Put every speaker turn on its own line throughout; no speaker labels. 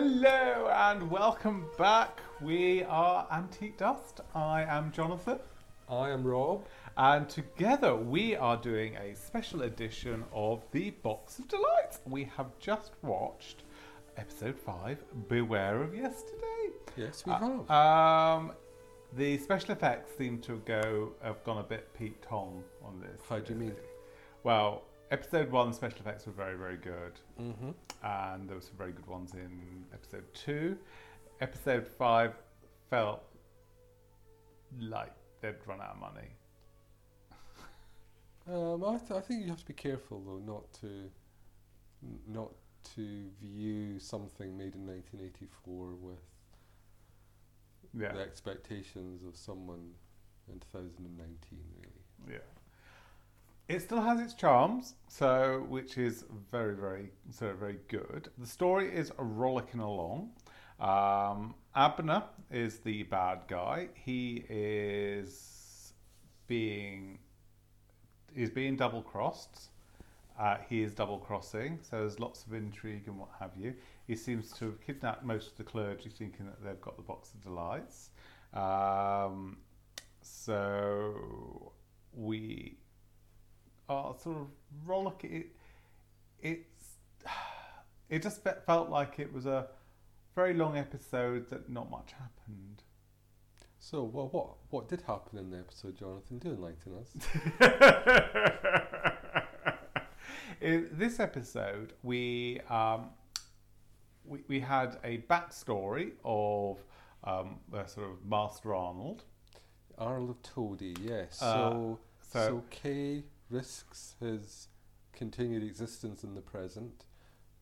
Hello and welcome back. We are Antique Dust. I am Jonathan,
I am Rob.
and together we are doing a special edition of the Box of Delights. We have just watched episode 5 Beware of Yesterday.
Yes, we
Uh,
have.
Um, the special effects seem to go have gone a bit Pete Tong on this.
How do you mean?
Well, episode one special effects were very very good,
mm-hmm.
and there were some very good ones in episode two. Episode five felt like they'd run out of money.
Um, I, th- I think you have to be careful though, not to, n- not to view something made in 1984 with
Yeah,
the expectations of someone in 2019. Really.
yeah. It still has its charms, so which is very, very, so very good. The story is rollicking along. Um, Abner is the bad guy. He is being is being double crossed. Uh, he is double crossing, so there's lots of intrigue and what have you. He seems to have kidnapped most of the clergy, thinking that they've got the box of delights. Um, so we are sort of rollicking. It, it's it just felt like it was a very long episode that not much happened.
So, well, what what did happen in the episode, Jonathan? Do enlighten us.
In this episode, we um, we, we had a backstory of um, uh, sort of Master Arnold.
Arnold of Todi, yes.
Uh,
so,
so-
so Kay risks his continued existence in the present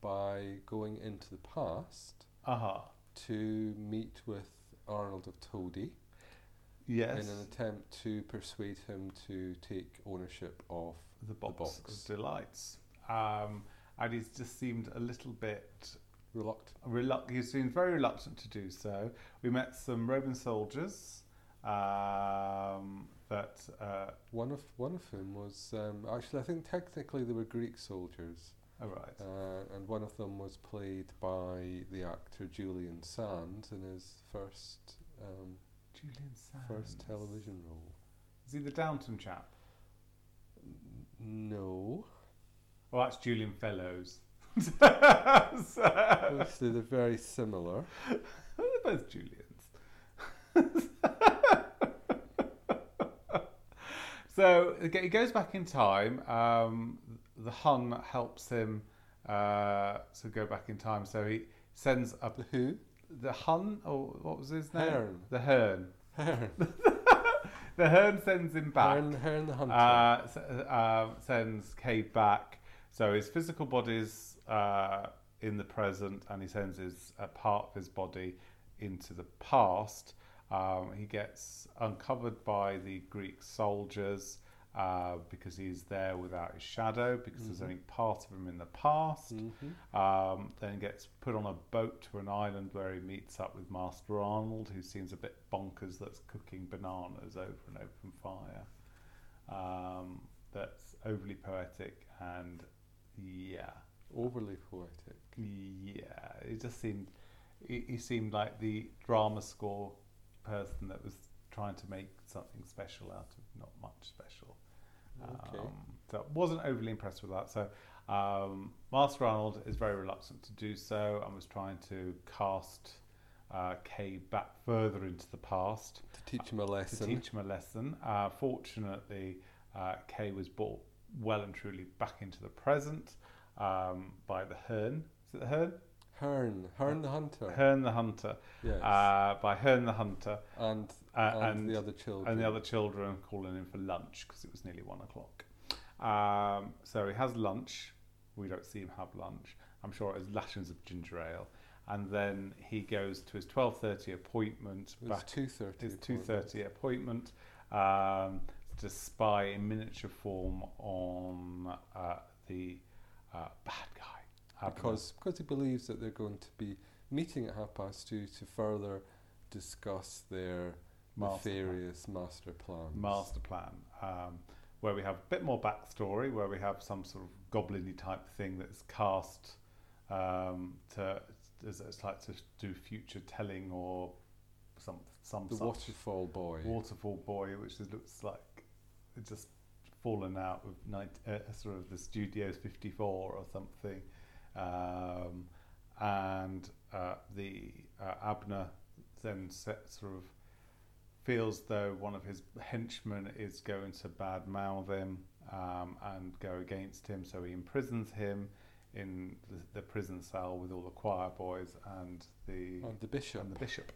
by going into the past
Uh huh.
to meet with Arnold of Todi
Yes.
in an attempt to persuade him to take ownership of
the box,
box.
of delights. Um, and he's just seemed a little bit
reluctant.
reluctant. He seemed very reluctant to do so. We met some Roman soldiers that. Uh,
One of one of whom was um, actually I think technically they were Greek soldiers,
all right.
uh, and one of them was played by the actor Julian Sands in his first um,
Julian Sands.
first television role.
Is he the Downton chap?
N- No,
Well, that's Julian Fellowes.
Obviously, they're very similar.
they're both Julians. so it goes back in time. Um, the Hun helps him uh, to go back in time. So he sends up
The Who?
the Hun, or what was his name?
Herne.
The Herne.
Herne.
The Herne sends him back.
Herne, Herne the Hunter.
uh, uh, sends Cade back. So his physical body's uh, in the present, and he sends his a part of his body into the past. Um, he gets uncovered by the Greek soldiers uh, because he's there without his shadow, because there's
Mhm.
only part of him in the past.
Mhm.
Um, then gets put on a boat to an island where he meets up with Master Arnold, who seems a bit bonkers that's cooking bananas over an open fire. Um, that's overly poetic and yeah,
Overly poetic.
yeah. It just seemed he seemed like the drama score person that was trying to make something special out of not much special.
Okay.
Um, so I wasn't overly impressed with that. So um, Master Arnold is very reluctant to do so and was trying to cast uh, Kay back further into the past
to teach him a lesson.
to teach him a lesson. Uh, fortunately, uh, Kay was brought well and truly back into the present um, by the Herne. Is it the Herne?
Herne, Herne the Hunter.
Herne the Hunter.
yes.
Uh, by Herne the Hunter
and,
uh,
and
and
the other children.
and the other children calling in for lunch because it was nearly one o'clock. Um, so he has lunch. We don't see him have lunch. I'm sure it was lashings of ginger ale, and then he goes to his twelve thirty appointment.
It was two thirty.
his two thirty appointment um, to spy in miniature form on uh, the uh, bad guy. Abner.
because because he believes that they're going to be meeting at half past two to further discuss their
Master plan.
nefarious master plans.
master plan, um, where we have a bit more backstory, where we have some sort of goblin y type thing that's cast um, to as it's like to do future telling or some some
The Waterfall Boy.
waterfall boy, which looks like it's just fallen out of 90, uh, sort of the Studios 54 or something. Um, and uh, the uh, Abner then set, sort of feels though one of his henchmen is going to badmouth him um, and go against him, so he imprisons him in the, the prison cell with all the choir boys and the
and the Bishop.
and the bishop.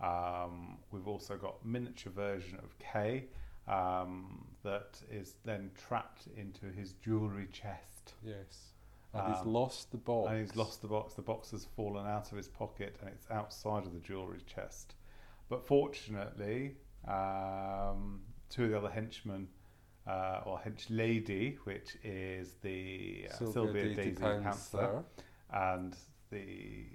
Um, we've also got miniature version of Kay um, that is then trapped into his jewellery chest.
yes. And he's
Um,
lost the box.
And he's lost the box. The box has fallen out of his pocket and it's outside of the jewellery chest. But fortunately, um, two of the other henchmen, uh, or hench lady, which is the uh, Sylvia, Daisy Panther, and the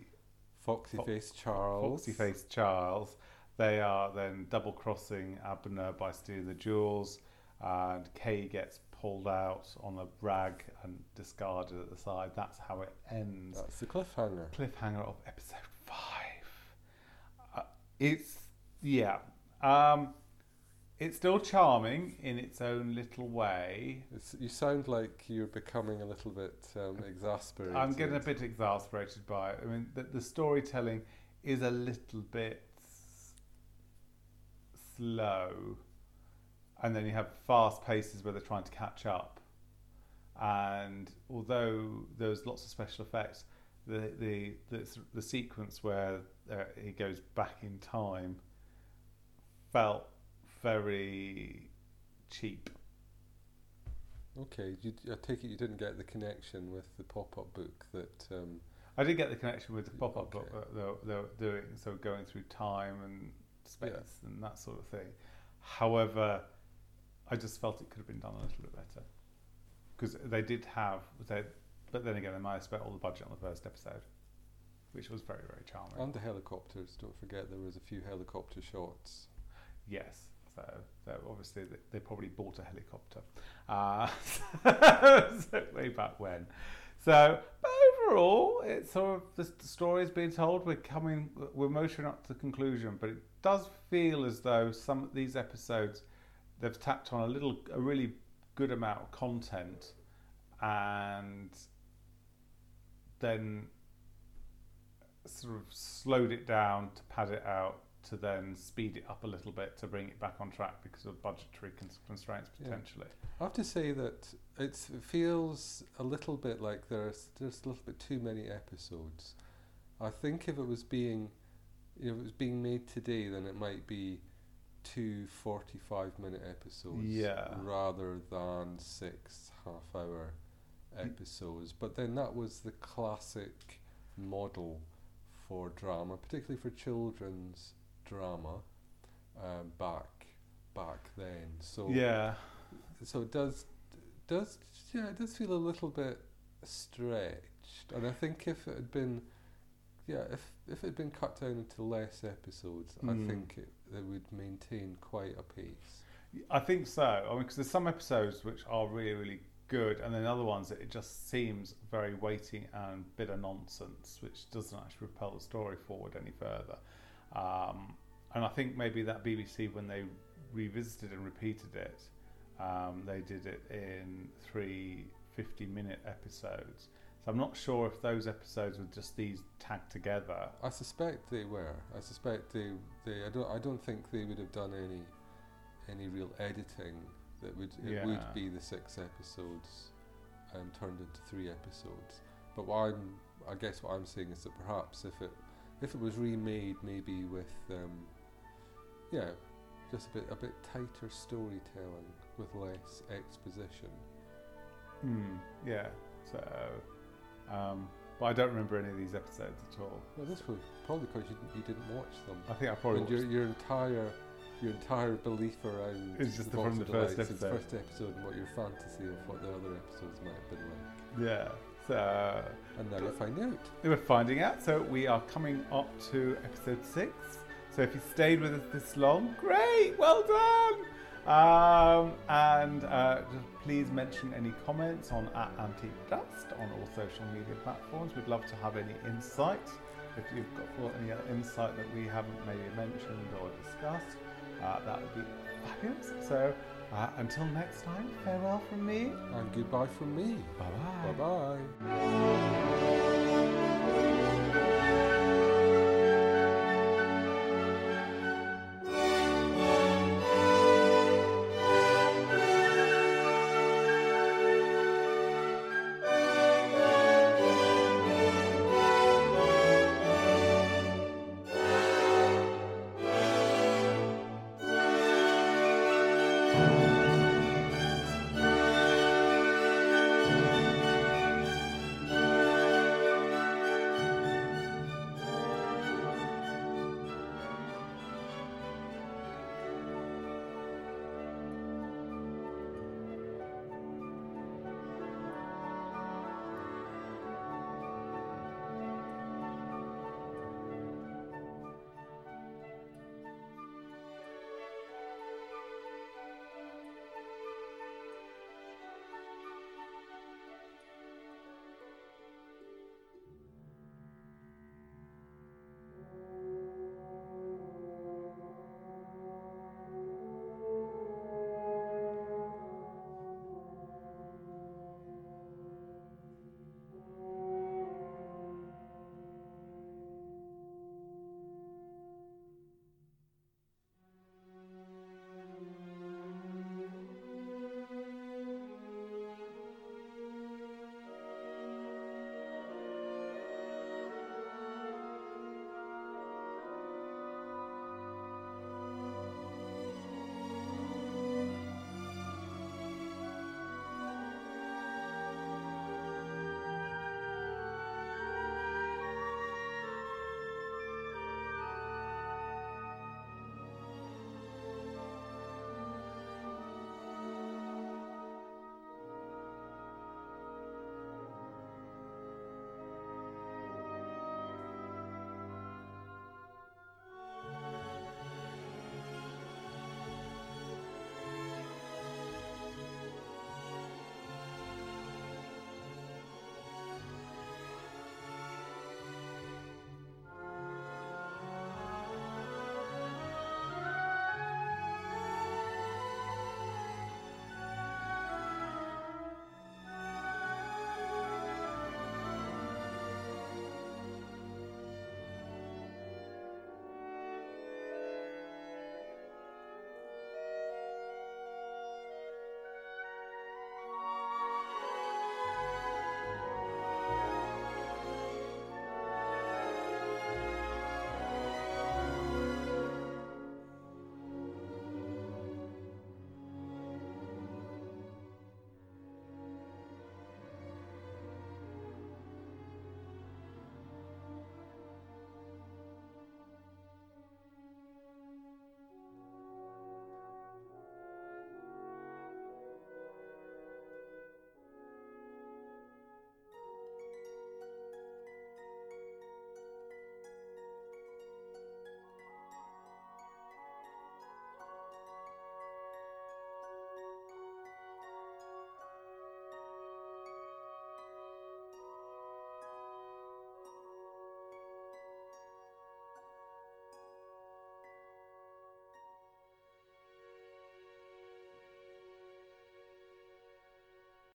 Foxy
Fo-
Face Charles.
Foxy faced Charles. They are then double crossing Abner by stealing the jewels, and Kay gets pulled out on a rag and discarded at the side. That's how it ends.
That's the cliffhanger.
Cliffhanger of episode five. Uh, it's yeah. Um, it's still charming in its own little way.
It's, you sound like you're becoming a little bit um, exasperated.
I'm getting a bit exasperated by it. I mean, the, the storytelling is a little bit slow, and then you have fast paces where they're trying to catch up. And although there's lots of special effects, the the the, the sequence where uh, he goes back in time felt very cheap.
Okay, you, I take it you didn't get the connection with the pop-up book that. Um,
I did get the connection with the pop-up book that they were, they were doing, so going through time and space
Yeah.
and that sort of thing. However, I just felt it could have been done a little bit better because they did have, they, but then again, they might have spent all the budget on the first episode, which was very, very charming.
and the helicopters. Don't forget there was a few helicopter shots.
Yes. So, so obviously they, they probably bought a helicopter uh, so way back when. So, but overall, it's sort of the, the story is being told. We're coming, we're motioning up to the conclusion, but it does feel as though some of these episodes they've tapped on a little, a really good amount of content, and then sort of slowed it down to pad it out to then speed it up a little bit to bring it back on track because of budgetary cons- constraints
Yeah.
potentially.
I have to say that it's, it feels a little bit like there's just a little bit too many episodes. I think if it was being if it was being made today, then it might be two 45 minute episodes
Yeah.
rather than six half hour episodes. But then that was the classic model for drama, particularly for children's drama um, back back then. So
yeah,
so it does does yeah it does feel a little bit stretched and i think if it had been yeah if if it had been cut down into less episodes i
Mm.
think it, it would maintain quite a pace
I think so. I mean, because there's some episodes which are really, really good, and then other ones that it just seems very weighty and bitter nonsense, which doesn't actually propel the story forward any further. Um, and I think maybe that BBC, when they revisited and repeated it, um, they did it in three 50 minute episodes. So I'm not sure if those episodes were just these tagged together.
i suspect they were i suspect they they i don't i don't think they would have done any any real editing that would it
Yeah.
would be the six episodes um, turned into three episodes but what i'm i guess what i'm saying is that perhaps if it if it was remade maybe with um, yeah just a bit a bit tighter storytelling with less exposition
Hmm. Yeah. So, um, but I don't remember any of these episodes at all.
well this was probably because you, didn't- you didn't watch them
I think I probably
and your, your entire your entire belief around
It's just
the
from the first
is the
episode.
first episode and what your fantasy of what the other episodes might have been like
Yeah. So
and now you find out
we're finding out. So we are coming up to episode six. So if you stayed with us this long, great, well done. Um, and uh, just please mention any comments on at Antique Dust on all social media platforms. We'd love to have any insight. If you've got got any other insight that we haven't maybe mentioned or discussed, uh, that would be fabulous. So uh, until next time, farewell from me.
And goodbye from me.
Bye bye.
Bye bye.